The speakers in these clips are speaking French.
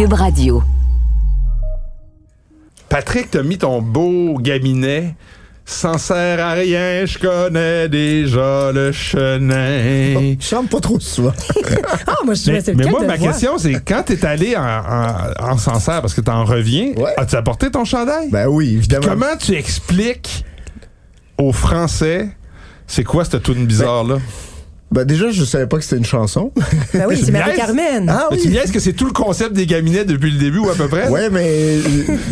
Cube Radio. Patrick, t'as mis ton beau gaminet. Sans sert à rien, je connais déjà le chenin. Je chante pas trop souvent. Ah, moi, je Mais, moi, ma question, c'est quand t'es allé en, en, en Sancerre, parce que t'en reviens, Ouais. as-tu apporté ton chandail? ben oui, évidemment. Comment tu expliques aux Français c'est quoi cette tune bizarre-là? Ben déjà, je savais pas que c'était une chanson. Ben oui, Tu c'est me Marie-Carmen. Ah Mais oui. Tu est-ce que c'est tout le concept des gaminets depuis le début ou à peu près? Ouais, mais euh,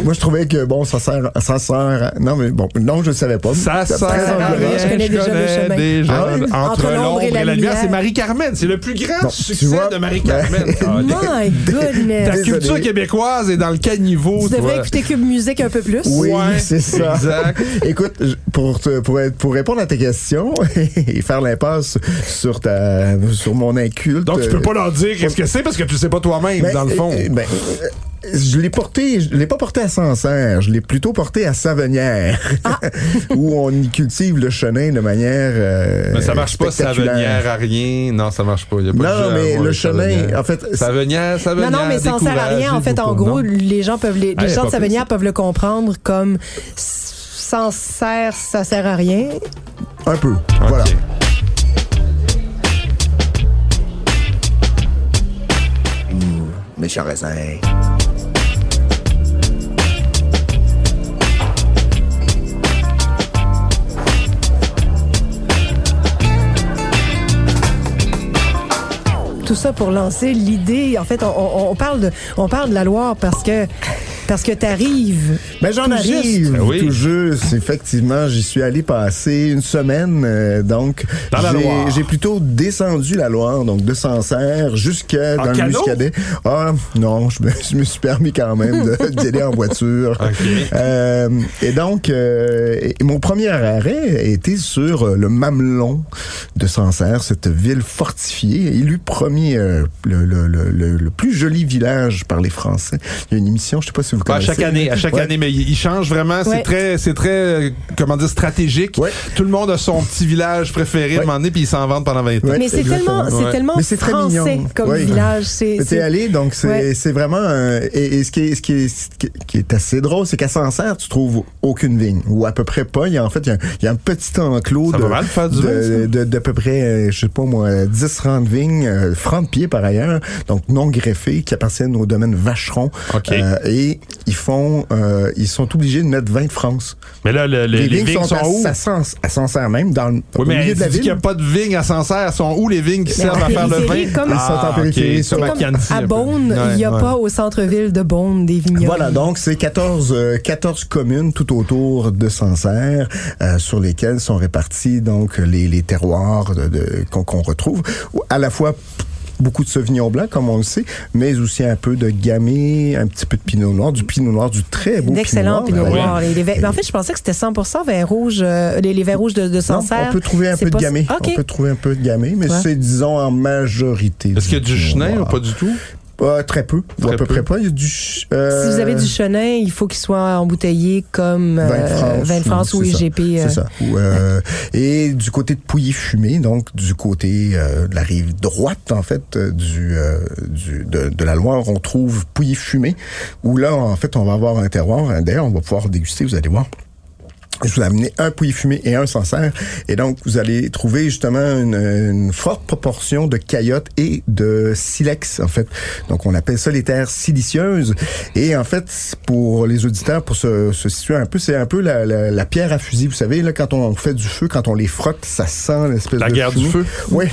moi je trouvais que bon, ça sert, ça sert. à- Non, mais bon, non, je le savais pas. Ça sert à rien, je connais déjà le chemin. déjà Ah entre, l'ombre et la, lumière. C'est Marie-Carmen. C'est le plus grand Bon, tu succès vois, de Marie-Carmen. ben- Ah, My Ta goodness. Désolé. culture québécoise est dans le caniveau. Tu devrais toi. écouter Cube Musique un peu plus. Oui, Ouais, c'est ça. exact. Écoute, pour, te- pour, pour répondre à ta question et faire l'impasse sur ta sur mon inculte. Donc, tu peux pas leur dire qu'est-ce que c'est parce que tu sais pas toi-même, Ben, dans le fond. euh, ben, euh, je l'ai porté, je l'ai pas porté à Sancerre, je l'ai plutôt porté à Savenière, Ah. où on y cultive le chenin de manière. euh, Mais ça marche pas. Savenière à rien. Non, ça marche pas. Y a pas Non, mais le chenin, en fait, Savenière, Savenière. Non, non, mais ça ne sert à rien. En fait, en gros, non? les gens peuvent les, les Ah, gens de Savenière peuvent le comprendre comme sans sert, ça sert à rien. un peu. Voilà. Méchant raisin. Tout ça pour lancer l'idée. En fait, on, on- on parle de, on parle de la Loire parce que, parce que t'arrives. Mais j'en arrive juste. Ben oui. tout juste. Effectivement, j'y suis allé passer une semaine. euh, donc, j'ai- plutôt descendu la Loire, donc de Sancerre jusqu'à dans le canot? Muscadet. Ah non, je me, je me suis permis quand même d'y aller en voiture. Euh, et donc, euh, et mon premier arrêt a été sur le Mamelon de Sancerre, cette ville fortifiée, élu premier, euh, le, le, le, le- le plus joli village par les Français. Il y a une émission, je sais pas si vous Bah, à connaissez. chaque année, à chaque Ouais. année, mais il change vraiment. C'est Ouais. très, c'est très, euh, comment dire, stratégique. Ouais. Tout le monde a son petit village préféré à un moment donné, puis ils s'en vendent pendant 20 ans. Ouais. Mais c'est tellement, c'est Ouais. tellement Mais c'est très français mignon. comme village. C'est, T'es c'est- allé, donc c'est Ouais. c'est vraiment un- et, et ce qui est ce qui est ce qui- est assez drôle, c'est qu'à Sancerre, tu trouves aucune vigne ou à peu près pas. Il y a en fait il y a, un- il y a un petit enclos Ça de, mal faire du vin, de, de, d'à peu près euh, je sais pas moi 10 rangs de vignes, euh, francs de pied par ailleurs, donc non greffés qui appartiennent au domaine Vacheron. OK. Euh, et ils font euh, ils sont obligés de mettre 20 de France. Mais là, le- le- les, vignes, vignes sont, à, où? à, Sens- à Sancerre même dans le Oui, au mais milieu de la dis qu'il ville. n'y a pas de vignes à Sancerre. Elles sont où les vignes qui servent en à faire le vin? comme- Ils sont en ok, périphérie, comme sont- à comme. Beaune, il n'y a Ouais, pas au centre-ville de Beaune des vignobles. Voilà, donc c'est 14, euh, 14 communes tout autour de Sancerre euh, sur lesquelles sont répartis donc les, les terroirs de, de- qu'on qu'on retrouve. À la fois beaucoup de sauvignon blanc, comme on le sait, mais aussi un peu de gamay, un petit peu de pinot noir, du pinot noir, du très beau D'excellents pinot pinot noir. noir. Les- les vins- mais en fait, je pensais que c'était 100% vin rouge, euh, les, les vins rouges de, de Non, Sancerre. on peut trouver un peu de gamay. On peut trouver un peu de gamay, mais Ouais. c'est, disons, en majorité. Est-ce qu'il y a du pinot chenin ou noir. pas du tout? Euh, très peu. Ou à peu peu. près pas. Il y a du... euh, Si vous avez du chenin, il faut qu'il soit embouteillé comme euh, Vin de France, vin de France ou c'est ça. IGP. euh. C'est ça. Ou, euh, et du côté de Pouilly-Fumé, donc du côté euh, de la rive droite, en fait, euh, du, euh, du de, de la Loire, on trouve Pouilly-Fumé, où là, en fait, on va avoir un terroir. D'ailleurs, on va pouvoir déguster, vous allez voir. Je vous ai amené un pouilly fumé et un Sancerre. Et donc, vous allez trouver justement une, une forte proportion de caillottes et de silex, en fait. Donc, on appelle ça les terres silicieuses. Et en fait, pour les auditeurs, pour se, se situer un peu, c'est un peu la, la, la pierre à fusil. Vous savez, là, quand on fait du feu, quand on les frotte, ça sent l'espèce de La guerre du feu. Oui.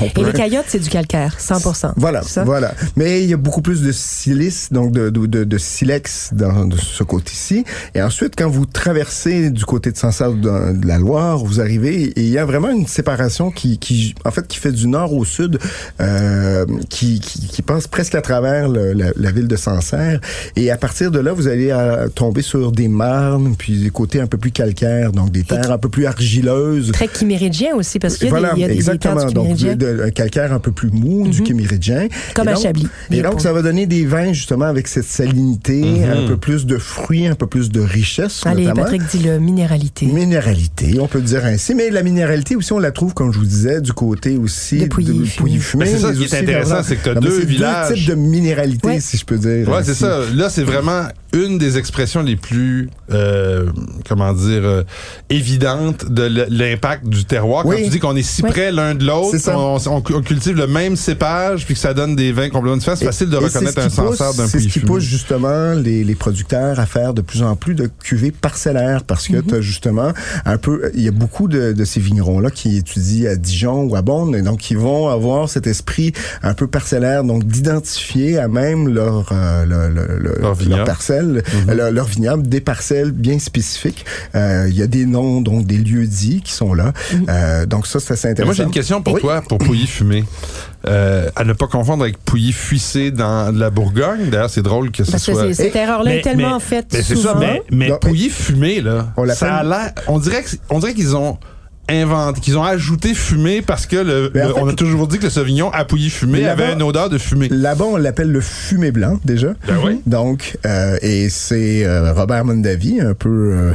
On Et les caillottes, c'est du calcaire, 100 voilà, C'est ça? voilà. Mais il y a beaucoup plus de silice, donc de, de, de, de silex dans de ce côté-ci. Et ensuite, quand vous traversez du côté de Sancerre ou de, de la Loire, vous arrivez et il y a vraiment une séparation qui, qui en fait, qui fait du nord au sud, euh, qui, qui, qui passe presque à travers le- la, la ville de Sancerre. Et à partir de là, vous allez tomber sur des marnes, puis des côtés un peu plus calcaires, donc des terres un peu plus argileuses. Très chiméridien aussi, parce qu'il y a Voilà, des, y a des- des exactement. terres du Donc, de, un calcaire un peu plus mou, du chiméridien. Comme Et à donc- Chablis. Et donc, ça va donner des vins, justement, avec cette salinité, Mhm. un peu plus de fruits, un peu plus de richesse, Allez, notamment. Patrick dit le minéralité. Minéralité, on peut le dire ainsi. Mais la minéralité aussi, on la trouve, comme je vous disais, du côté aussi De Pouilly fumé. Pouilly fumé. Mais c'est ça qui est intéressant, c'est que Non, mais deux c'est villages. types de minéralité, Ouais. si je peux dire. Ouais, c'est ça. Là, c'est vraiment une des expressions les plus, euh, comment dire, euh, évidentes de l'impact du terroir. Quand Oui. tu dis qu'on est si Oui. près l'un de l'autre, on, on- on cultive le même cépage, puis que ça donne des vins complètement différents, c'est facile de et reconnaître un ce qui pousse- Sancerre d'un C'est ce qui fumé. pousse justement les, les producteurs à faire de plus en plus de cuvées parcellaires parce que tu as justement un peu, il y a beaucoup de, de ces vignerons-là qui étudient à Dijon ou à Bonn et donc ils vont avoir cet esprit un peu parcellaire, donc d'identifier à même leur, euh, le- le- le- Leur vignoble. parcelle, euh, leur, leur vignoble, des parcelles bien spécifiques. Euh, Il y a des noms, donc des lieux dits qui sont là. Euh, donc ça, c'est assez Mais intéressant. moi, j'ai une question pour Oui. toi, pour Pouilly fumé. Euh, à ne pas confondre avec Pouilly fuissé dans la Bourgogne. D'ailleurs, c'est drôle que ce Parce que soit... c'est- cette erreur-là Mais- est tellement mais- faite Mais c'est souvent. ça, mais, mais Non, Pouilly fumé, là, On ça a l'air... On dirait que- on dirait qu'ils ont inventé, qu'ils ont ajouté fumé parce que le, Mais en le- fait- on a toujours dit que le Sauvignon Pouilly fumé avait là-bas- une odeur de fumée. Là-bas, on l'appelle le fumé blanc, déjà. Ben oui. Donc, euh, et c'est euh, Robert Mondavi, un peu euh,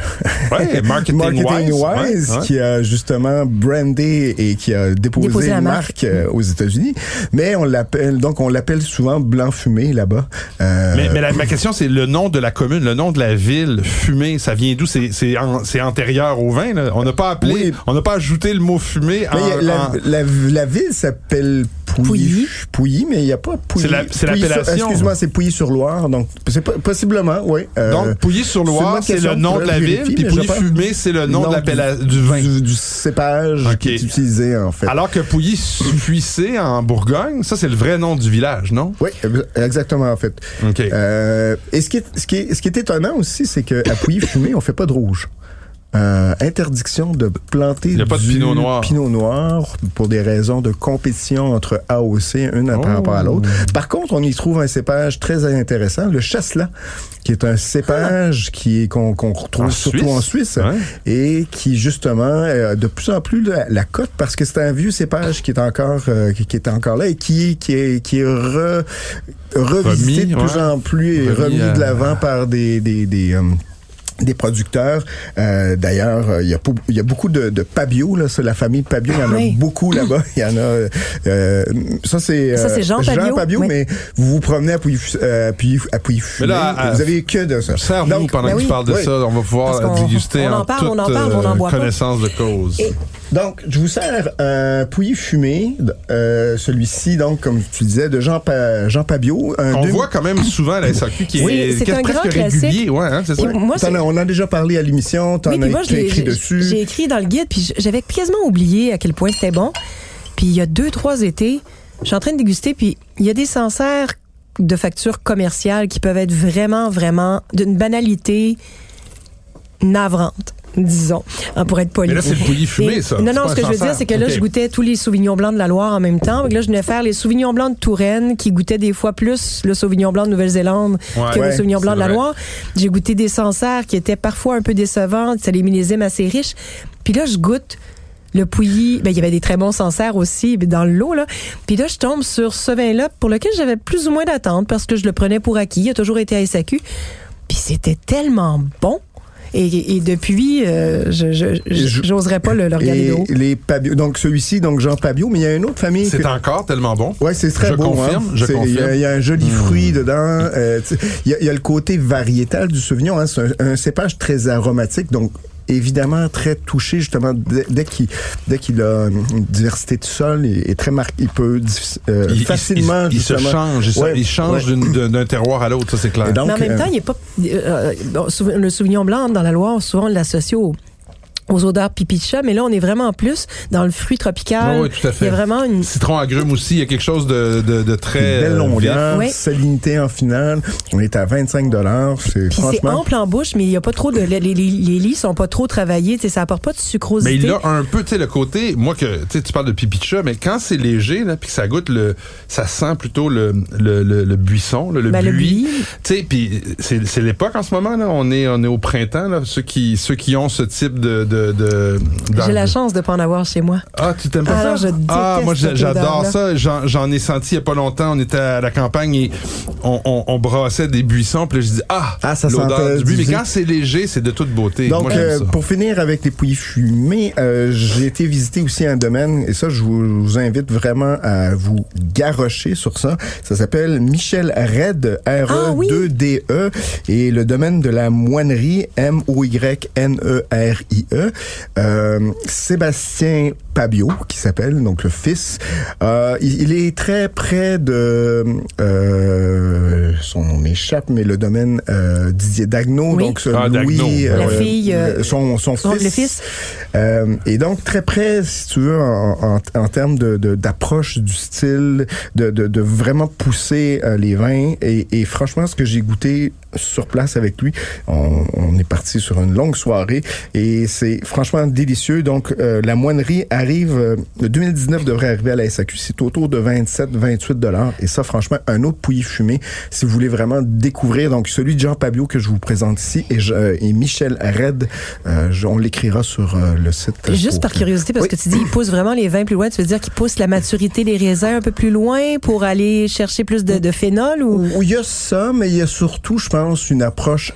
Ouais, marketing, marketing wise. wise, Ouais, ouais. qui a justement brandé et qui a déposé, Déposé une marque. marque euh, aux États-Unis. Mais on l'appelle, donc on l'appelle souvent blanc fumé là-bas. Euh, Mais, mais la- ma question, c'est le nom de la commune, le nom de la ville, fumé, ça vient d'où? C'est, c'est, an- c'est antérieur au vin, là. On n'a pas appelé, Oui. on n'a pas ajouté le mot fumé en, mais il y a la, en- la, la ville s'appelle Pouilly. Pouilly. Mais il n'y a pas Pouilly. C'est l'appellation. Excuse-moi, c'est Pouilly-sur-Loire. Donc, c'est possiblement, oui. Euh, Donc, Pouilly-sur-Loire, c'est le nom de la ville, puis mais je pense- Pouilly-fumé, c'est le nom de du, vin. du, du cépage Ok. qui est utilisé, en fait. Alors que Pouilly-Fuissé en Bourgogne, ça, c'est le vrai nom du village, non? Oui, exactement, en fait. OK. Euh, et ce qui, est, ce, qui est, ce qui est étonnant aussi, c'est qu'à Pouilly-Fumé, on fait pas de rouge. Euh, interdiction de planter pas de du pinot noir. pinot noir pour des raisons de compétition entre AOC, une par Oh. rapport à l'autre. Par contre, on y trouve un cépage très intéressant, le chasselas, qui est un cépage qui est- qu'on qu'on retrouve En surtout Suisse? en Suisse Ouais. et qui justement euh, de plus en plus la, la cote parce que c'est un vieux cépage qui est encore euh, qui, qui est encore là et qui qui est qui est re- revisité Remis, de plus ouais. en plus et Remis de l'avant par des des des euh, des producteurs. Euh, D'ailleurs, euh, il y, a y beaucoup de, de Pabio, là, c'est la famille Pabio, il y en a beaucoup là-bas. Il y en a. euh, ça, c'est. Ça, c'est Jean Pabio, oui. mais vous vous promenez à Pouilly, euh, puis à là, à- vous avez que de ça. Serre-nous Donc, pendant ben que oui. tu parles de Oui. ça. On va pouvoir déguster on en en parle, toute on en parle, on en euh, boit pas. connaissance de cause. Donc, je vous sers un pouilly fumé, euh, celui-ci, donc, comme tu disais, de Jean, Pa- Jean Pabio. Un On demi- voit quand même souvent à la SAQ qui Oui, est, c'est qui est un presque grand classique. régulier. Ouais, hein, c'est ça? Moi, as- on a déjà parlé à l'émission, t'en Oui, as moi, écrit j'ai- dessus. J'ai écrit dans le guide, puis j'avais quasiment oublié à quel point c'était bon. Puis il y a deux, trois étés, je suis en train de déguster, puis il y a des Sancerres de facture commerciale qui peuvent être vraiment, vraiment d'une banalité navrante. Disons, hein, pour être poli. Mais là, c'est le pouilly fumé, Et- ça. Non, C'est non, ce que je veux dire, c'est que là, je goûtais tous les Sauvignons blancs de la Loire en même temps. Donc là, je venais faire les Sauvignons blancs de Touraine, qui goûtaient des fois plus le Sauvignon blanc de Nouvelle-Zélande Ouais. que Ouais, le Sauvignon blanc c'est de la vrai. Loire. J'ai goûté des Sancerres qui étaient parfois un peu décevants. C'était des millésimes assez riches. Puis là, je goûte le Pouilly. Ben, il y avait des très bons Sancerres aussi dans le lot, là. Puis là, je tombe sur ce vin-là pour lequel j'avais plus ou moins d'attente parce que je le prenais pour acquis. Il a toujours été à SAQ. Puis c'était tellement bon. Et, et depuis, euh, je, je, je- Je- j'oserais pas le, le regarder de haut. les Pabio, donc celui-ci, donc Jean Pabio, mais il y a une autre famille. C'est que- encore tellement bon. Ouais, c'est très Je beau. confirme, hein. je C'est- Il y, a- confirme. il y a un joli fruit dedans. euh, tu sais, Il y, a- il y a le côté variétal du Sauvignon. Hein. C'est un, un cépage très aromatique, donc évidemment très touché justement dès, qu'il dès qu'il a une diversité de sol et, et très marqué. Il peut euh, Il, il- facilement il, il se change, il, se- Ouais, il change ouais. d'un terroir à l'autre, ça c'est clair. Donc, Mais en même euh, temps, il est pas. euh, souvent, le Sauvignon blanc dans la Loire, souvent on l'associe au- aux odeurs pipi de chat, mais là on est vraiment plus dans le fruit tropical. Oui, tout à fait. Il y a vraiment une Citron agrume aussi, il y a quelque chose de, de, de très. une belle euh, longueur, Oui. salinité en finale. On est à 25 dollars. C'est franchement. ample en bouche, mais il y a pas trop de les, les, les lits sont pas trop travaillés, tu sais, ça apporte pas de sucrosité. Mais il a un peu, tu sais, le côté, moi que, tu parles de pipi de chat, mais quand c'est léger, là, puis que ça goûte le, ça sent plutôt le, le, le, le buisson, le Ben, buis. Tu sais, puis c'est, c'est l'époque en ce moment, là, on est, on est au printemps, là, ceux qui, ceux qui ont ce type de, de, de J'ai la chance de pas en avoir chez moi. Ah, tu t'aimes pas Ah ça? je ah, moi, j'adore ça. J'en, ai senti il y a pas longtemps. On était à la campagne et on, on, on brassait des buissons. Puis là, je dis, ah, Ah, ça l'odeur du buis. Mais quand c'est léger, c'est de toute beauté. Donc, moi, euh, ça. pour finir avec les pouilles fumées, euh, j'ai été visiter aussi un domaine, et ça, je vous, invite vraiment à vous garrocher sur ça. Ça s'appelle Michel Red, Ah oui. R-E-2-D-E, et le domaine de la moinerie, M-O-Y-N-E-R-I-E. Euh, Sébastien Pabio, qui s'appelle, donc le fils. Euh, il, il est très près de, euh, son nom m'échappe, mais le domaine euh, Didier Dagno, Oui. donc ce Ah, Louis, Dagno. La fille, euh, son, son son- fils. le fils. Euh, et donc très près, si tu veux, en, en, en termes de de- d'approche du style, de, de, de vraiment pousser euh, les vins. Et, et franchement, ce que j'ai goûté sur place avec lui, on, on est parti sur une longue soirée et c'est franchement délicieux. Donc euh, la moinerie arrive, euh, le 2019 devrait arriver à la SAQ, c'est autour de 27-28 dollars. Et ça, franchement, un autre pouilly fumé, si vous voulez vraiment découvrir. Donc celui de Jean Pabio que je vous présente ici et, je- euh, et Michel Red, euh, je- on l'écrira sur le site. Juste pour- par curiosité, parce Oui. que tu dis, il pousse vraiment les vins plus loin. Tu veux dire qu'il pousse la maturité des raisins un peu plus loin pour aller chercher plus de, de phénol ou? Il y a ça, mais il y a surtout, je pense, une approche,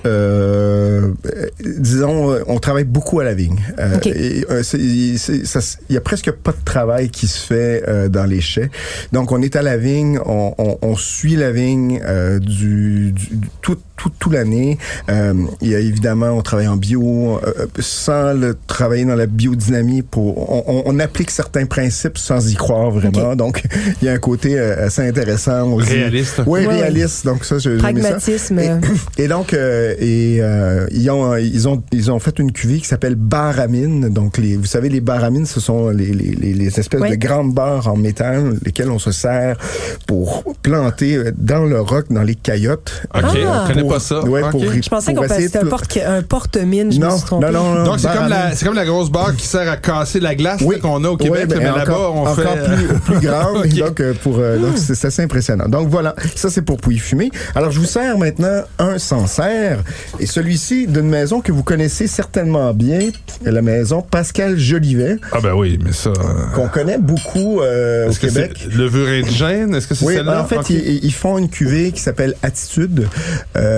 disons, on travaille beaucoup à la vigne. Ok. et, c'est- c'est- ça s- il y a presque pas de travail qui se fait euh, dans les chais. Donc, on est à la vigne, on, on, on suit la vigne euh, du, du- tout, tout, tout l'année. Euh, il y a évidemment, on travaille en bio, euh, sans le travailler dans la biodynamie. Pour, on, on- on applique certains principes sans y croire vraiment. Donc, il y a un côté euh, assez intéressant. Dit- Réaliste. oui, Ouais, réaliste. Donc ça, je- ça. Pragmatisme. Et, et donc, euh, et euh, ils ont ils ont ils ont fait une cuvée qui s'appelle baramine. Donc les vous savez les baramines, ce sont les les, les, les espèces Oui. de grandes barres en métal lesquelles on se sert pour planter euh, dans le roc, dans les caillottes. OK, Ah. Pas ça. ouais, OK. pour- Je pensais qu'on c'était de- un porte un porte-mine, je me Non, suis trompée. non, non, non. Donc, c'est comme, la, baramine. c'est comme la grosse barre qui sert à casser la glace qu'on a au Québec, Oui, ben, mais là-bas, encore, on encore fait... plus, plus grande. Ok. Donc, euh, pour, euh, donc c'est c'est assez impressionnant. Donc, voilà. Ça, c'est pour pouilly fumer. Alors, je vous sers maintenant un Sancerre. Et celui-ci d'une maison que vous connaissez certainement bien, la maison Pascal Jolivet, Ah ben oui, mais ça... euh, qu'on connaît beaucoup euh, au Est-ce que Québec. c'est levure indigène? Est-ce que c'est Oui, celle-là? en fait, ils, ils font une cuvée qui s'appelle Attitude, euh,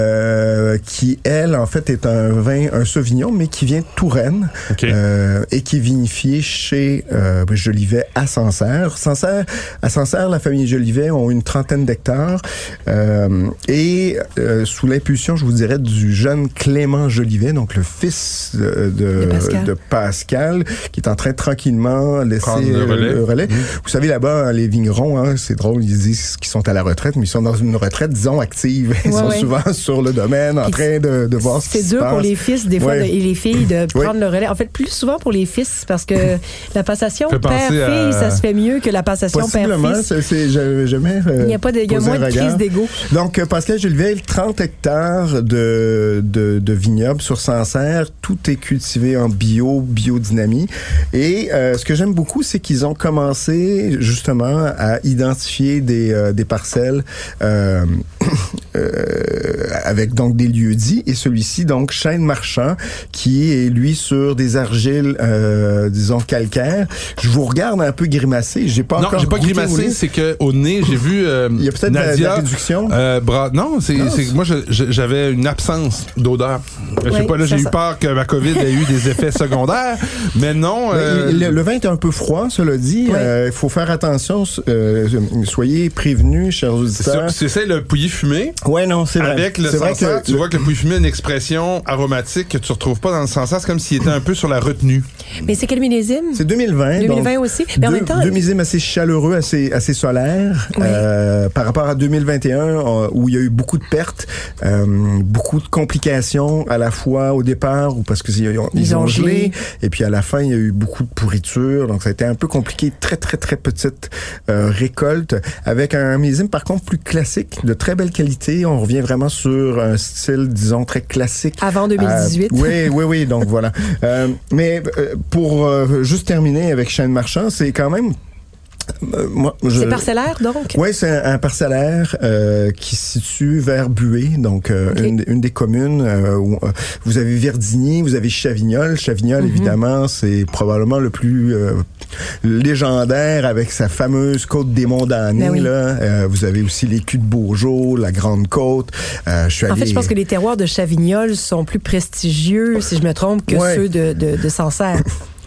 qui, elle, en fait, est un vin, un Sauvignon, mais qui vient de Touraine OK. euh, et qui est vinifié chez euh, Jolivet à Sancerre. Sancerre. À Sancerre, la famille Jolivet ont une trentaine d'hectares euh, et euh, sous l'impulsion, je vous dirais, du jeune Clément Jolivet, donc le fils de, de, De Pascal. de Pascal, qui est en train de tranquillement laisser Prendre le euh, relais. Mmh. Vous savez, là-bas, les vignerons, hein, c'est drôle, ils disent qu'ils sont à la retraite, mais ils sont dans une retraite, disons, active. Ils Ouais, sont ouais. souvent sur le domaine, en train de, de voir ce qui C'est se dur pour passe. les fils, des fois, Ouais. de- et les filles, de Oui. prendre le relais. En fait, plus souvent pour les fils, parce que la passation père-fille, à- ça se fait mieux que la passation père-fils. c'est, c'est- jamais. euh, Il n'y a pas de, y a moins de crise d'ego. Donc, euh, Pascal Jolivet, 30 hectares de, de, de vignobles sur Sancerre. Tout est cultivé en bio, biodynamie. Et euh, ce que j'aime beaucoup, c'est qu'ils ont commencé justement à identifier des, euh, des parcelles euh, avec donc des lieux dits. Et celui-ci, donc, Chêne Marchand, qui est, lui, sur des argiles, euh, disons, calcaires. Je vous regarde un peu grimacer. J'ai pas Non, encore j'ai pas grimacé, c'est que au nez, j'ai vu euh, Il y a peut-être de la- réduction. euh, bra- non, c'est Non, c'est- c'est- moi je- je- j'avais une absence d'odeur. Je sais pas, là, ça, j'ai eu peur que ma COVID ait eu des effets secondaires, mais non. euh, le, le vin est un peu froid, cela dit. Il faut faire attention. euh, soyez prévenus, chers auditeurs. c'est ça, le pouilly fumé. Ouais, non, c'est vrai. Avec le vrai que tu le- vois que le pouilly fumé a une expression aromatique que tu retrouves pas dans le Sancerre. C'est comme s'il était un peu sur la retenue. Mais c'est quel millésime? C'est 2020. 2020 donc, aussi. Mais en deux, même temps, deux millésimes assez chaleureux, assez, assez solaires. Oui. Euh, par rapport à 2021, euh, où il y a eu beaucoup de pertes, euh, beaucoup de complications à la fois au départ, ou parce qu'ils ont, ils Ils ont ont gelé, gelé. et puis à la fin, il y a eu beaucoup de pourriture. Donc, ça a été un peu compliqué. Très, très, très petite euh, récolte, avec un millésime, par contre, plus classique, de très belle qualité. On revient vraiment sur un style, disons, très classique. avant 2018. Euh, oui, oui, oui. Donc voilà. Euh, mais euh, pour juste terminer avec Chêne Marchand, c'est quand même. Euh, moi, je- C'est parcellaire, donc? oui, c'est un, un parcellaire euh, qui se situe vers Buée, donc euh, une, une des communes euh, où vous avez Verdigny, vous avez Chavignol. Chavignol, Mhm. évidemment, c'est probablement le plus euh, légendaire avec sa fameuse côte des Monts damnés. Ben oui. là. Euh, vous avez aussi les culs de Beaujolais, la Grande Côte. Euh, je suis En fait, je pense que les terroirs de Chavignol sont plus prestigieux, si je me trompe, que Ouais. ceux de, de, de Sancerre.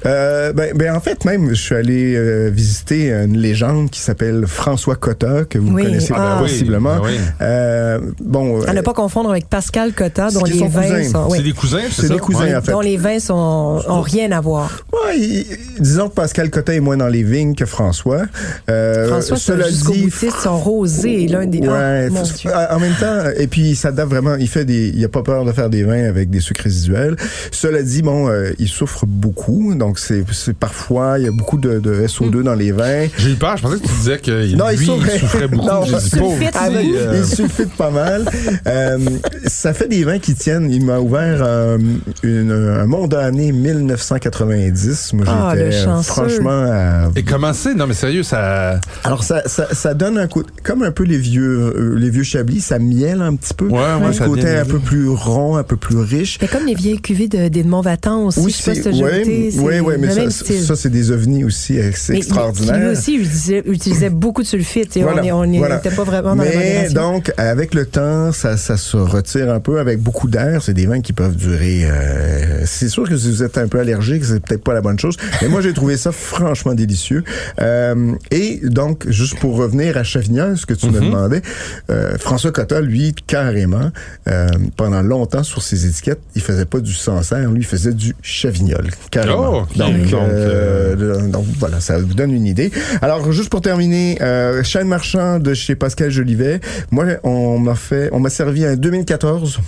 Euh, ben, ben, en fait, même, je suis allé euh, visiter une légende qui s'appelle François Cotta, que vous Oui, connaissez ah. possiblement. Ben oui. Euh, bon, À ne euh, pas confondre avec Pascal Cotta, dont les vins sont... C'est des cousins, c'est des cousins, Ouais. en fait. dont les vins sont, ont rien à voir. ouais, il- disons que Pascal Cotta est moins dans les vignes que François. Euh, François, cela dit, son rosé est l'un des... Ouais, mon Dieu. en même temps, et puis il s'adapte vraiment, il fait des, il a pas peur de faire des vins avec des sucres résiduels. Cela dit, bon, euh, il souffre beaucoup, donc c'est, c'est parfois, il y a beaucoup de, de SO2 dans les vins. J'ai eu peur, je pensais que tu disais que Non, il lui, il souffrait. souffrait beaucoup. Non, sulfite, il euh, sulfite pas mal. Euh, ça fait des vins qui tiennent. Il m'a ouvert euh, une, un monde année 1990. Moi, Ah, j'étais euh, franchement à Et comment c'est? Non, mais sérieux, ça. Alors ça, ça, ça donne un coup, comme un peu les vieux, euh, les vieux chablis, ça mielle un petit peu. Ouais, ouais, un ça côté un de- peu plus rond, un peu plus riche. Mais comme les vieilles cuvées de- d'Edmond Vatan aussi, je sais pas si déjà ouais, goûté, ouais, mais ça, ça c'est des ovnis aussi, euh, c'est extraordinaire. mais Lui aussi utilisait, utilisait beaucoup de sulfite. et Voilà, on n'était voilà. pas vraiment dans la Mais donc, avec le temps, ça, ça se retire un peu avec beaucoup d'air. C'est des vins qui peuvent durer. euh, c'est sûr que si vous êtes un peu allergique, c'est peut-être pas la bonne chose. Mais moi, j'ai trouvé ça franchement délicieux. Euh, et donc, juste pour revenir à Chavignol, ce que tu me demandais, euh, François Cotta, lui, carrément, euh, pendant longtemps sur ses étiquettes, il faisait pas du Sancerre, lui, il faisait du Chavignol, carrément. Oh. Donc, Donc, euh, donc, voilà, ça vous donne une idée. Alors, juste pour terminer, euh, marchand de chez Pascal Jolivet. Moi, on m'a fait, on m'a servi un 2014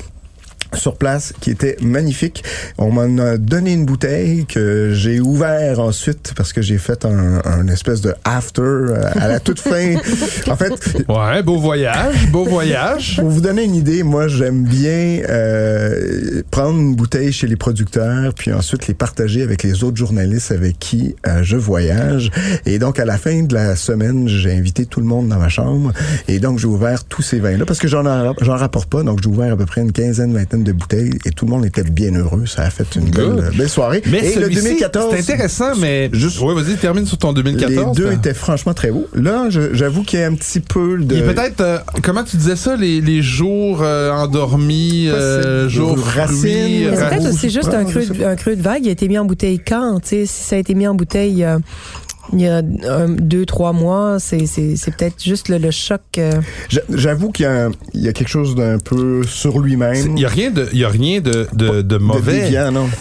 sur place qui était magnifique. On m'en a donné une bouteille que j'ai ouvert ensuite parce que j'ai fait un, un espèce de after euh, à la toute fin. En fait, Ouais, beau voyage, beau voyage. pour vous donner une idée, moi j'aime bien euh, prendre une bouteille chez les producteurs, puis ensuite les partager avec les autres journalistes avec qui euh, je voyage. Et donc à la fin de la semaine, j'ai invité tout le monde dans ma chambre, et donc j'ai ouvert tous ces vins-là parce que j'en en- j'en rapporte pas, donc j'ai ouvert à peu près une quinzaine, vingtaine de bouteilles, et tout le monde était bien heureux. Ça a fait une Good. belle, belle soirée. Mais et le celui-ci, 2014, c'est intéressant, mais Juste- Ouais, vas-y, termine sur ton 2014. les deux là. étaient franchement très beaux. Là, j'avoue qu'il y a un petit peu de a peut-être, euh, comment tu disais ça, les, les jours euh, endormis, euh, jours Racines. c'est peut-être aussi juste un creux, un creux de vague. Il a été mis en bouteille quand? tu sais, Si ça a été mis en bouteille euh, il y a un, deux, trois mois, c'est c'est- c'est peut-être juste le, le choc. euh, J'a- J'avoue qu'il y, a y quelque chose d'un peu sur lui-même. Il y a rien de, il y a rien de, de, de mauvais.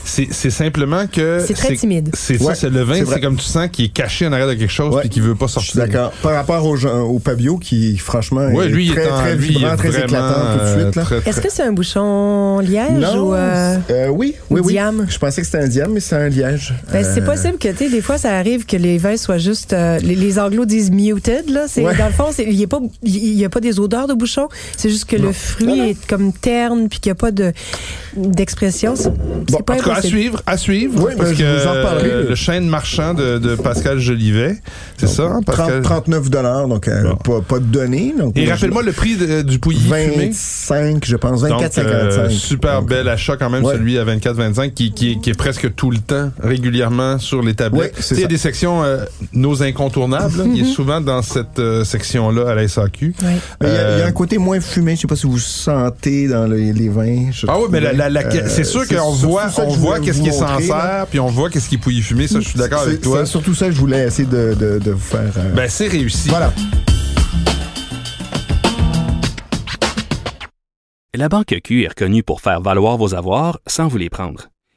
C'est simplement que. C'est très timide. C'est ça, Ouais, c'est le vin, c'est comme tu sens qu'il est caché en arrière de quelque chose Ouais. puis qu'il veut pas Je suis sortir. d'accord. Par rapport au, au Pabio, qui franchement Ouais, est lui, il très, est en, très vibrant, très vraiment, éclatant tout de euh, suite. Là. très, Est-ce que c'est un bouchon liège Non, ou. euh, euh, oui, oui, ou oui. diam? Je pensais que c'était un diam, mais c'est un liège. Ben, c'est Euh, possible que, tu sais, des fois, ça arrive que les vins soient juste. euh, les, les anglos disent muted, là. C'est, Ouais. Dans le fond, c'est- il n'y a, pas- il y a pas des odeurs de bouchon. C'est juste que le fruit Non, non. est comme terne, puis qu'il n'y a pas de, d'expression. C'est, Bon, pas En tout cas, à suivre, à suivre. Oui, parce ben, je que vous en reparlerai, euh, le chêne marchand de, de Pascal Jolivet, c'est ça, hein, 30, Pascal? 39 dollars, donc euh, Bon. pas, pas de données. Donc, Et moi, rappelle-moi le prix de- du pouilly je- fumé. 25, je pense, Donc, 24, euh, 55. super Donc, bel achat quand même, Ouais. celui à 24-25 qui, qui, qui est presque tout le temps régulièrement sur les tablettes. Il y a des sections euh, nos incontournables. Il est souvent dans cette euh, section-là à la SAQ. Oui. Il y, a- il y a Euh, un côté moins fumé. Je sais pas si vous sentez dans le- les vins. Ah oui, mais la, la- la- trouvais. c'est sûr qu'on voit, on voit qu'est-ce qui est sincère, puis on voit qu'est-ce qui est pouilly fumé. Ça, je suis d'accord avec toi. C'est surtout ça que je voulais essayer de, de, de vous faire. euh, Ben, c'est réussi. voilà. La Banque Q est reconnue pour faire valoir vos avoirs sans vous les prendre.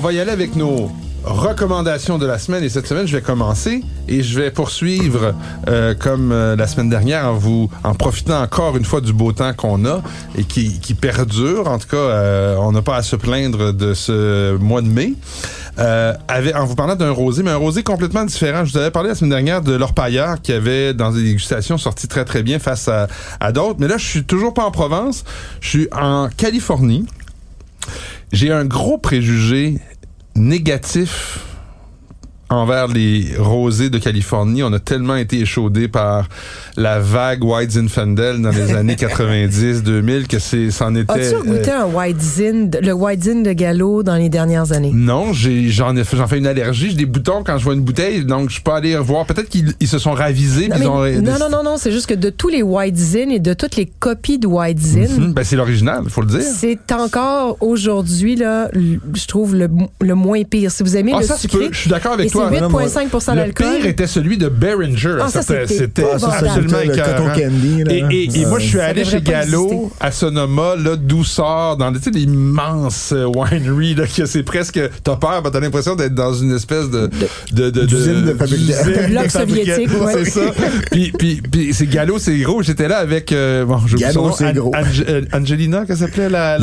Va y aller avec nos recommandations de la semaine. Et cette semaine, je vais commencer et je vais poursuivre euh, comme euh, la semaine dernière en vous en profitant encore une fois du beau temps qu'on a et qui, perdure. En tout cas, euh, on n'a pas à se plaindre de ce mois de mai. En vous parlant d'un rosé, mais un rosé complètement différent. Je vous avais parlé la semaine dernière de l'orpailleur qui avait, dans des dégustations, sorti très très bien face à, à d'autres. Mais là, je suis toujours pas en Provence. Je suis en Californie. J'ai un gros préjugé négatif envers les rosés de Californie. On a tellement été échaudés par la vague White Zinfandel dans les années 90-2000 que c'est, c'en était... As-tu goûté euh, un White Zin, le White Zin de Gallo dans les dernières années? non, j'ai, j'en ai, fait- j'en fais une allergie. J'ai des boutons quand je vois une bouteille, donc je peux aller voir. Peut-être qu'ils ils se sont ravisés. Non, mais- ils ont, non, non, non, non, c'est juste que de tous les White Zin et de toutes les copies de White Zin, Mhm, ben c'est l'original, faut le dire. c'est encore aujourd'hui, là, je trouve, le, le moins pire. Si vous aimez Ah, le ça sucré. Je suis d'accord avec toi. Moi, 8,5 Le d'alcool. pire était celui de Behringer. Ah, C'était- Ah, absolument le candy, là. Et, et- et moi, je suis allé chez Gallo à Sonoma, là, douceur, dans l'immense euh, winery, là, que c'est presque, t'as peur, t'as l'impression d'être dans une espèce de, de, de, D'usine de bloc soviétique, ouais. C'est ça. puis, puis, puis c'est Gallo, c'est gros. J'étais là avec, euh, bon, oublié Gallo, c'est gros. Euh, Angelina, qu'elle s'appelait la,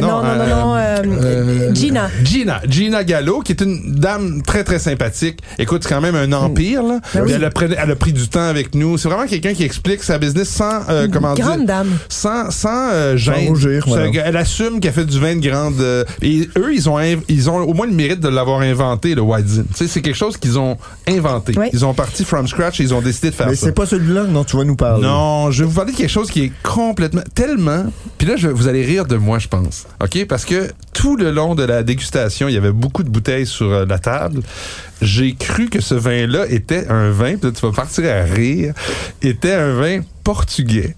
non, non, non, non, Gina. Gina, Gina Gallo, qui est une dame très, très sympathique. Écoute, c'est quand même un empire, là. Ben oui. elle, a pris, elle a pris du temps avec nous. C'est vraiment quelqu'un qui explique sa business sans, euh, comment Grande dire, dame. sans, sans euh, gêne. rougir, C'est- voilà. Elle assume qu'elle fait du vin de grande. euh, et eux, ils ont, ils ont au moins le mérite de l'avoir inventé, le White Zin. Tu sais, c'est quelque chose qu'ils ont inventé. Oui. Ils ont parti from scratch et ils ont décidé de faire Mais ça. c'est pas celui-là dont tu vas nous parler. Non, je vais vous parler de quelque chose qui est complètement, tellement. Puis là, je, vous allez rire de moi, je pense. OK? Parce que tout le long de la dégustation, il y avait beaucoup de bouteilles sur euh, la table. J'ai cru que ce vin-là était un vin, là, tu vas partir à rire, était un vin portugais.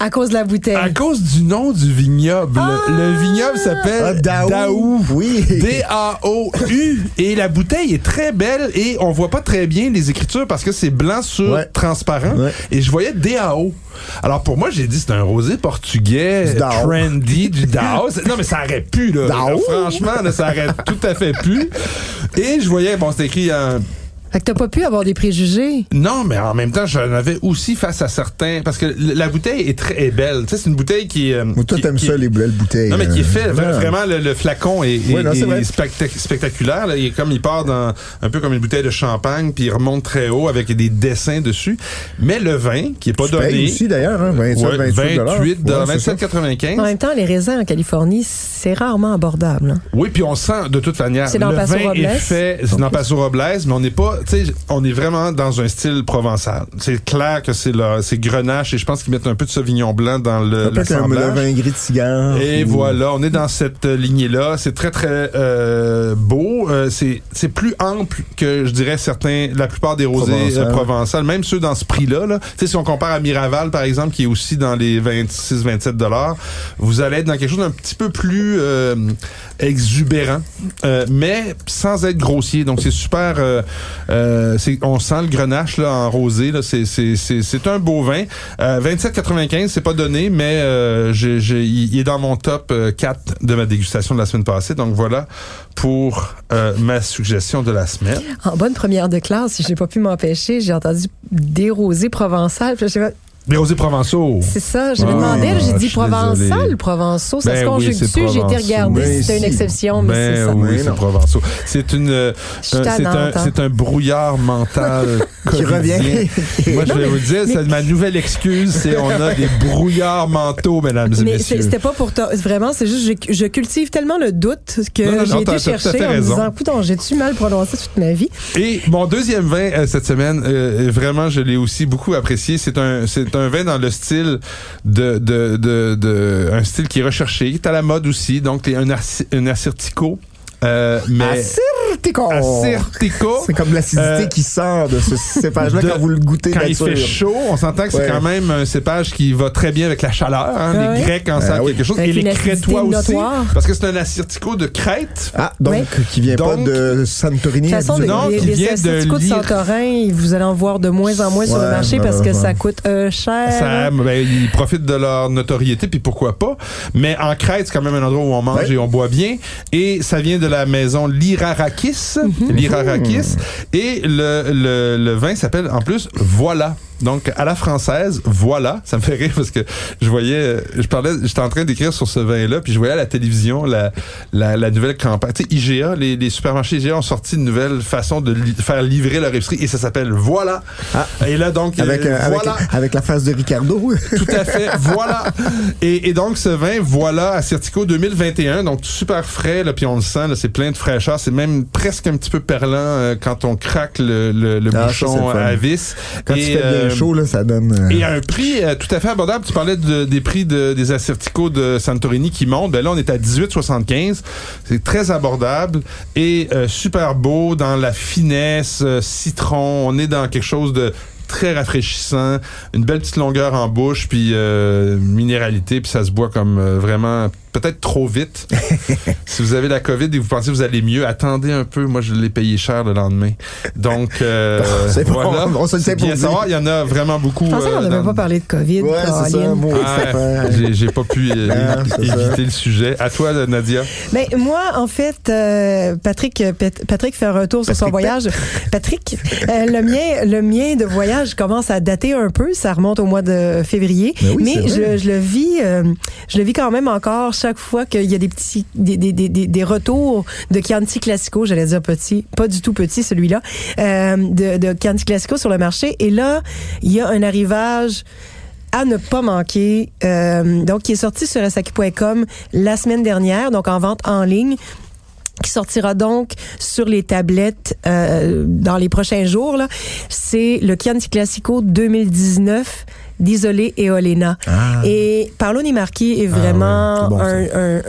À cause de la bouteille. À cause du nom du vignoble. Le- Le, vignoble s'appelle Ah, Daou. Daou. Oui. D-A-O-U. Et la bouteille est très belle et on voit pas très bien les écritures parce que c'est blanc sur Ouais. transparent. Ouais. Et je voyais D-A-O. Alors pour moi, j'ai dit c'est un rosé portugais, Du trendy, du Dao. C'est- Non, mais ça aurait pu, là. Dao. Franchement, là, ça aurait tout à fait pu. Et je voyais, bon, c'était écrit en Fait que t'as pas pu avoir des préjugés. non, mais en même temps, j'en avais aussi face à certains. Parce que la bouteille est très est belle. Tu sais, c'est une bouteille qui. euh, toi, qui- t'aimes qui- ça, les belles bouteilles. Non, mais qui est fait. euh, ouais. Vraiment, le, le flacon est, est- Ouais, non, c'est est vrai. spectac- spectaculaire. Là. Il est comme il part dans un peu comme une bouteille de champagne, puis il remonte très haut avec des dessins dessus. Mais le vin, qui est pas Tu payes donné. aussi, d'ailleurs, hein, 27, Ouais, 28 dollars. 28 Ouais, c'est ça. 27,95. En même temps, les raisins en Californie, c'est rarement abordable. hein. Oui, puis on sent de toute manière. C'est dans le Paso vin Robles. est fait, c'est dans Paso Robles, mais on n'est pas tu sais, on est vraiment dans un style provençal. C'est clair que c'est là, c'est grenache et je pense qu'ils mettent un peu de sauvignon blanc dans le un, le vin gris de cigare. Et ou- voilà, on est dans cette euh, lignée-là. C'est très, très euh, beau. Euh, c'est c'est plus ample que, je dirais, certains, la plupart des rosés Provençal. provençales, même ceux dans ce prix-là. Là. Tu sais, si on compare à Miraval, par exemple, qui est aussi dans les 26-27 dollars, vous allez être dans quelque chose d'un petit peu plus euh, exubérant, euh, mais sans être grossier. Donc, c'est super... euh, euh, on sent le grenache là, en rosé. Là. C'est, c'est, c'est, c'est un beau vin. Euh, 27,95, c'est pas donné, mais euh, j'ai, j'ai- il est dans mon top euh, 4 de ma dégustation de la semaine passée. Donc voilà pour euh, ma suggestion de la semaine. En bonne première de classe, j'ai pas pu m'empêcher, j'ai entendu des rosés provençales. Les rosés provençaux. C'est ça, j'avais Ah, demandé, là, j'ai dit provençal, provençaux, ça Ben se oui, conjugue dessus, j'ai été regarder Mais si c'était une exception, mais Ben c'est ça. oui, Oui, c'est provençaux. C'est une, euh, c'est un, tannante, c'est un brouillard mental Qui revient. Moi, je vais mais- vous dire, mais- c'est ma nouvelle excuse, c'est on a des brouillards mentaux, mesdames et Mais messieurs. c'était pas pour toi. Vraiment, c'est juste, je, je cultive tellement le doute que j'ai été chercher en me disant, écoute, j'ai-tu mal prononcé toute ma vie? Et mon deuxième vin euh, cette semaine, euh, vraiment, je l'ai aussi beaucoup apprécié. C'est un, c'est un vin dans le style de, de, de, de- un style qui est recherché, qui est à la mode aussi. Donc, un, un Assyrtiko. Euh, mais Assyrtiko. Assyrtiko. C'est comme l'acidité Euh, qui sort de ce cépage-là quand vous le goûtez Quand il fait chaud, on s'entend que c'est Ouais. quand même un cépage qui va très bien avec la chaleur. Hein, Ah les? Grecs en Ah savent oui. quelque chose. Avec Et les Crétois aussi. Parce que c'est un Assyrtiko de Crète. Ah, donc, Ouais. qui vient pas de Santorini. De toute façon, Non, les, qui les vient de de, Santorin, vous allez en voir de moins en moins sur le marché parce que ouais. ça coûte euh, cher. Ça, ben, ils profitent de leur notoriété, puis pourquoi pas. Mais en Crète, c'est quand même un endroit où on mange Ouais. et on boit bien. Et ça vient de la maison Lirarakis. Mhm. Lirarakis. Et le, le, le vin s'appelle en plus Voilà. Donc, à la française, voilà. Ça me fait rire parce que je voyais, je parlais, j'étais en train d'écrire sur ce vin-là, puis je voyais à la télévision la, la, la nouvelle campagne. Tu sais, IGA, les, les supermarchés IGA ont sorti une nouvelle façon de li- faire livrer leur épicerie et ça s'appelle Voilà. Ah. Et là, donc, Avec, euh, euh, avec, voilà. avec la face de Ricardo. Tout à fait, voilà. Et, et donc ce vin, voilà, à Certico 2021, donc super frais, là, puis on le sent, là, c'est plein de fraîcheur, c'est même presque un petit peu perlant euh, quand on craque le, le, le Ah, bouchon à vis. Quand Et, euh, là, ça donne. euh, et à un prix euh, tout à fait abordable. Tu parlais de- des prix de- des Assertico de Santorini qui montent. Ben là, on est à 18,75. C'est très abordable et euh, super beau dans la finesse, euh, citron. On est dans quelque chose de très rafraîchissant, une belle petite longueur en bouche, puis euh, minéralité, puis ça se boit comme euh, vraiment peut-être trop vite. si vous avez la COVID et vous pensez que vous allez mieux, attendez un peu. Moi, je l'ai payé cher le lendemain. Donc, euh, C'est bon, voilà. on se le C'est sait pour bien savoir. Il y en a vraiment beaucoup. Je pensais euh, qu'on n'avait dans- pas parlé de COVID. Ouais, c'est ça. Caroline. Moi, ah, j'ai, pas pu euh, éviter ça. le sujet. À toi, Nadia. Ben, moi, en fait, euh, Patrick, euh, Pat- Patrick fait un retour sur son voyage. Patrick, euh, le mien, le mien de voyage commence à dater un peu. Ça remonte au mois de février. Ben oui, mais vrai. je, je le vis, euh, je le vis quand même encore chaque fois qu'il y a des petits, des, des, des, des- retours de Chianti Classico. J'allais dire petit, pas du tout petit celui-là, euh, de, de Chianti Classico sur le marché. Et là, il y a un arrivage à ne pas manquer, euh, donc qui est sorti sur saki.com la semaine dernière, donc en vente en ligne qui sortira donc sur les tablettes euh, dans les prochains jours. C'est le Chianti Classico 2019 d'Isolé et Olena. Ah. Et Paolo Di Marchi est vraiment bon, ça. un, un-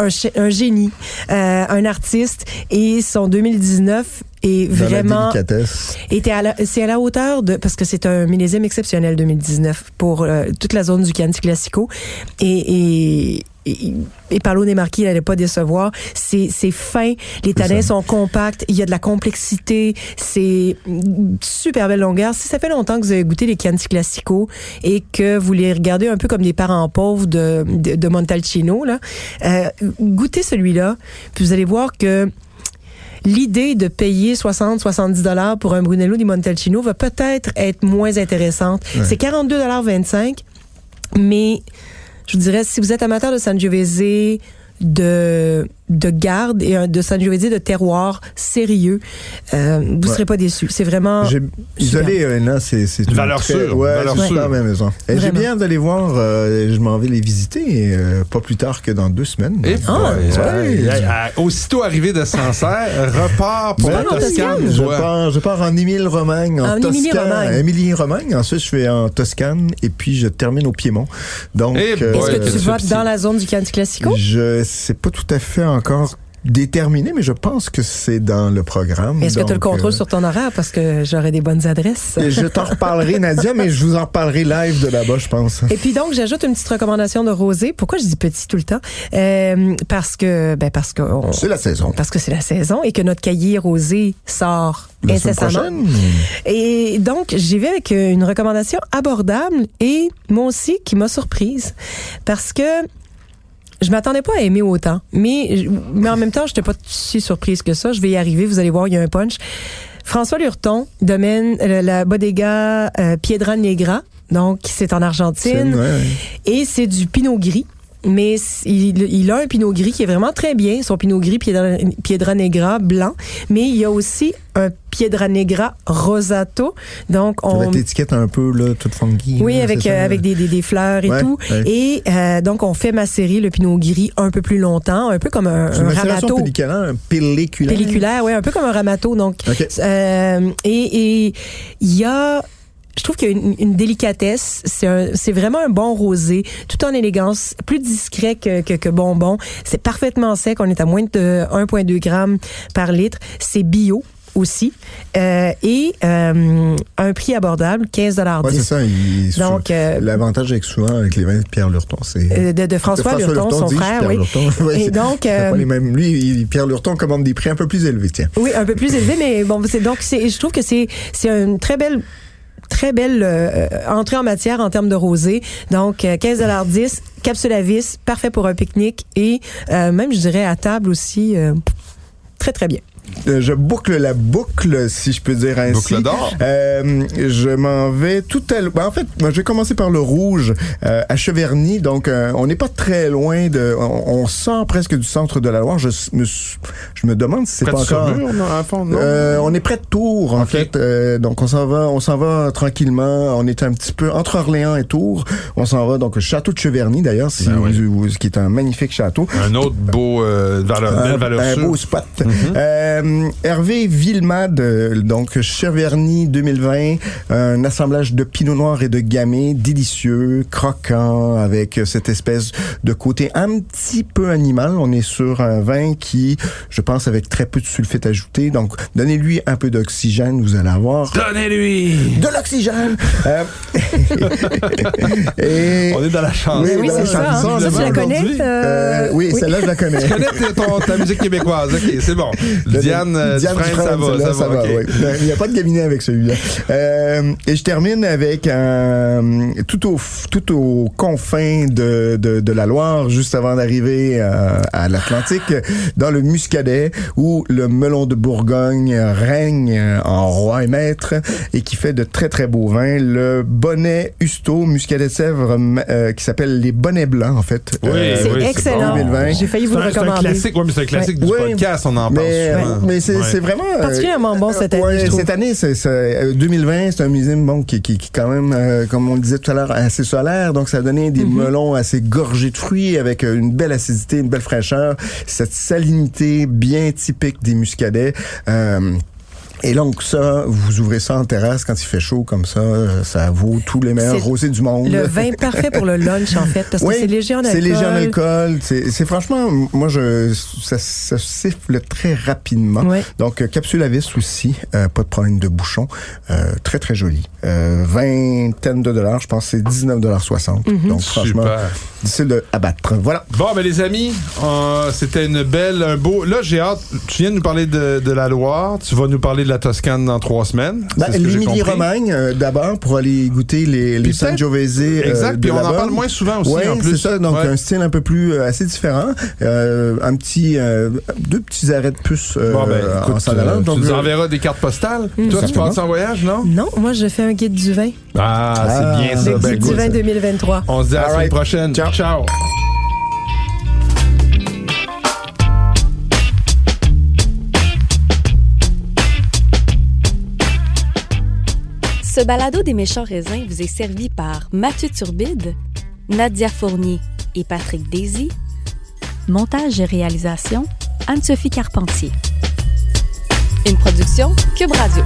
un, ch- un génie, euh, un artiste, et son 2019 la vraiment était à c'est à la hauteur de parce que c'est un millésime exceptionnel 2019 pour euh, toute la zone du Chianti Classico. Et et et, et Paolo De Marchi n'allait pas décevoir. C'est c'est fin, les tanins sont compacts, il y a de la complexité, c'est super belle longueur. Si ça fait longtemps que vous avez goûté les Chianti Classico et que vous les regardez un peu comme des parents pauvres de de, de Montalcino là, euh, goûtez celui-là, puis vous allez voir que l'idée de payer 60-70 dollars pour un Brunello di Montalcino va peut-être être moins intéressante. C'est 42,25 mais je vous dirais, si vous êtes amateur de Sangiovese, de de garde et un de Sangiovese de terroir sérieux. Euh, vous Ouais. serez pas déçus. C'est vraiment isolé là, c'est une Valeur très- sûre, Ouais, valeur c'est sûre. maison. Et J'ai bien hâte d'aller voir. euh, je m'en vais les visiter euh, pas plus tard que dans deux semaines. Et Ah, ouais. aussitôt arrivé de Sancerre, repart pour Ben la non, Toscane. Je pars, je pars en Émile-Romagne, en, En Toscane. Émilie-Romagne. Émilie-Romagne. Ensuite, je fais en Toscane et puis je termine au Piémont. Donc, Eh Est-ce que tu vas dans la zone du Canti Classico? je sais pas tout à fait encore déterminé, mais je pense que c'est dans le programme. Est-ce que tu as le contrôle euh, sur ton horaire? Parce que j'aurai des bonnes adresses? Je t'en reparlerai, Nadia, mais je vous en reparlerai live de là-bas, je pense. Et puis donc, j'ajoute une petite recommandation de rosé. Pourquoi je dis petit tout le temps? Euh, parce que, ben parce que, on- C'est la saison. parce que c'est la saison et que notre cahier rosé sort La incessamment. Et donc, j'y vais avec une recommandation abordable et moi aussi qui m'a surprise parce que je m'attendais pas à aimer autant, mais mais en même temps, j'étais pas si surprise que ça. Je vais y arriver, vous allez voir, il y a un punch. François Lurton domine euh, la bodega euh, Piedra Negra, donc c'est en Argentine Ouais, ouais. et c'est du pinot gris. Mais il, il a un pinot gris qui est vraiment très bien, son pinot gris Piedra, Piedra Negra blanc, mais il y a aussi un Piedra Negra rosato. Donc on Avec l'étiquette un peu là, toute funky. oui, là, avec euh, avec des, des, des fleurs et Ouais, tout. ouais. Et euh, donc on fait macérer le pinot gris un peu plus longtemps, un peu comme un, un ramato pelliculaire, pelliculaire. pelliculaire, ouais, un peu comme un ramato. Donc, OK. euh, et et il y a je trouve qu'il y a une, une délicatesse. C'est vraiment un bon rosé, tout en élégance, plus discret que, que, que bonbon. C'est parfaitement sec. On est à moins de 1,2 grammes par litre. C'est bio aussi. Euh, et euh, un prix abordable, 15 dollars Ouais, c'est ça. il- Donc, euh, L'avantage avec souvent avec les vins de Pierre Lurton, c'est. De, de François, De Lurton, son frère, oui. Ouais, Et donc, pas les mêmes. Lui, Pierre Lurton commande des prix un peu plus élevés, tiens. Oui, un peu plus élevé, mais bon, c'est donc c'est, je trouve que c'est c'est une très belle très belle euh, entrée en matière en termes de rosé. Donc euh, 15,10 capsule à vis, parfait pour un pique-nique et euh, même je dirais à table aussi euh, très très bien. Euh, je boucle la boucle, si je peux dire ainsi. Boucle d'or. Euh, je m'en vais tout à l'heure. En fait, moi, je vais commencer par le rouge euh, à Cheverny. Donc, euh, on n'est pas très loin de. On, on sort presque du centre de la Loire. Je me, je me demande si c'est Près pas de encore. Saumur, non, à fond, non? Euh, on est près de Tours, en Ok. fait. Euh, donc, on s'en va, on s'en va tranquillement. On est un petit peu entre Orléans et Tours. On s'en va donc au château de Cheverny, d'ailleurs, si Ben oui. vous- vous- ce qui est un magnifique château. Un autre beau euh, valeur, belle Un, valeur un sûre. beau spot. Mhm. Euh, Hervé Villemade, euh, donc Cheverny 2020, un assemblage de pinot noir et de gamay délicieux, croquant, avec cette espèce de côté un petit peu animal. On est sur un vin qui, je pense, avec très peu de sulfite ajouté. Donc, donnez-lui un peu d'oxygène, vous allez avoir Donnez-lui! de l'oxygène. Euh, et On est dans la chance. Oui, Oui, c'est ça hein. semble Ça, tu la connais? euh, oui, celle-là, je la connais. Tu connais ton- ta musique québécoise. OK, c'est bon. Diane, euh, Diane Dufresne, ça va, ça va. Ouais. Ben, Il n'y a pas de cabinet avec celui-là. Euh, et je termine avec un tout au tout aux confins de, de, de la Loire, juste avant d'arriver à, à l'Atlantique, dans le Muscadet, où le melon de Bourgogne règne en roi et maître et qui fait de très très beaux vins. Le bonnet Husto, Muscadet de Sèvres, euh, qui s'appelle les bonnets blancs en fait. Oui, Euh, C'est oui, excellent. bon. 2020. J'ai failli vous le un, c'est un recommander. classique, ouais, mais c'est un classique du Ouais. podcast, on en parle mais, souvent. Mais c'est Ouais. c'est vraiment euh, Particulièrement bon cette année, ouais, je cette année, c'est c'est, euh, 2020, c'est un millésime bon qui, qui, qui quand même, euh, comme on le disait tout à l'heure, assez solaire. Donc ça a donné des Mm-hmm. melons assez gorgés de fruits avec euh, une belle acidité, une belle fraîcheur, cette salinité bien typique des muscadets. Euh, et donc ça, vous ouvrez ça en terrasse quand il fait chaud comme ça, euh, ça vaut tous les meilleurs rosés du monde. Le vin parfait pour le lunch en fait parce que Oui, c'est léger en alcool. C'est léger en alcool. C'est c'est franchement, moi, je, ça, ça siffle très rapidement. Ouais. Donc, euh, capsule à vis aussi, euh, pas de problème de bouchon. Euh, très, très joli. Euh, vingtaine de dollars, je pense que c'est 19,60 Mhm. Donc, franchement, difficile de abattre. Voilà. Bon, ben les amis, euh, c'était une belle, un beau. Là, j'ai hâte. Tu viens de nous parler de, de la Loire. Tu vas nous parler de la Toscane dans trois semaines. Ben. L'Émilie-Romagne, euh, d'abord, pour aller goûter les, les Sangiovese. euh, Exact, puis on en parle moins souvent aussi, Ouais, en plus. c'est ça. Donc, Ouais. un style un peu plus euh, assez différent. Euh, un petit, euh, deux petits arrêts de puce euh, Bon, ben, en écoute, s'en euh, allant. tu Donc, nous euh, enverras des cartes postales? Toi, tu passes en voyage, non? Non, moi je fais un guide du vin. Ah, Ah, c'est bien ça. Le Ben, guide du vin 2023. on se dit à la semaine prochaine. Ciao. Ciao. Ce balado des méchants raisins vous est servi par Mathieu Turbide, Nadia Fournier et Patrick Daisy. Montage et réalisation, Anne-Sophie Carpentier. Une production Cube Radio.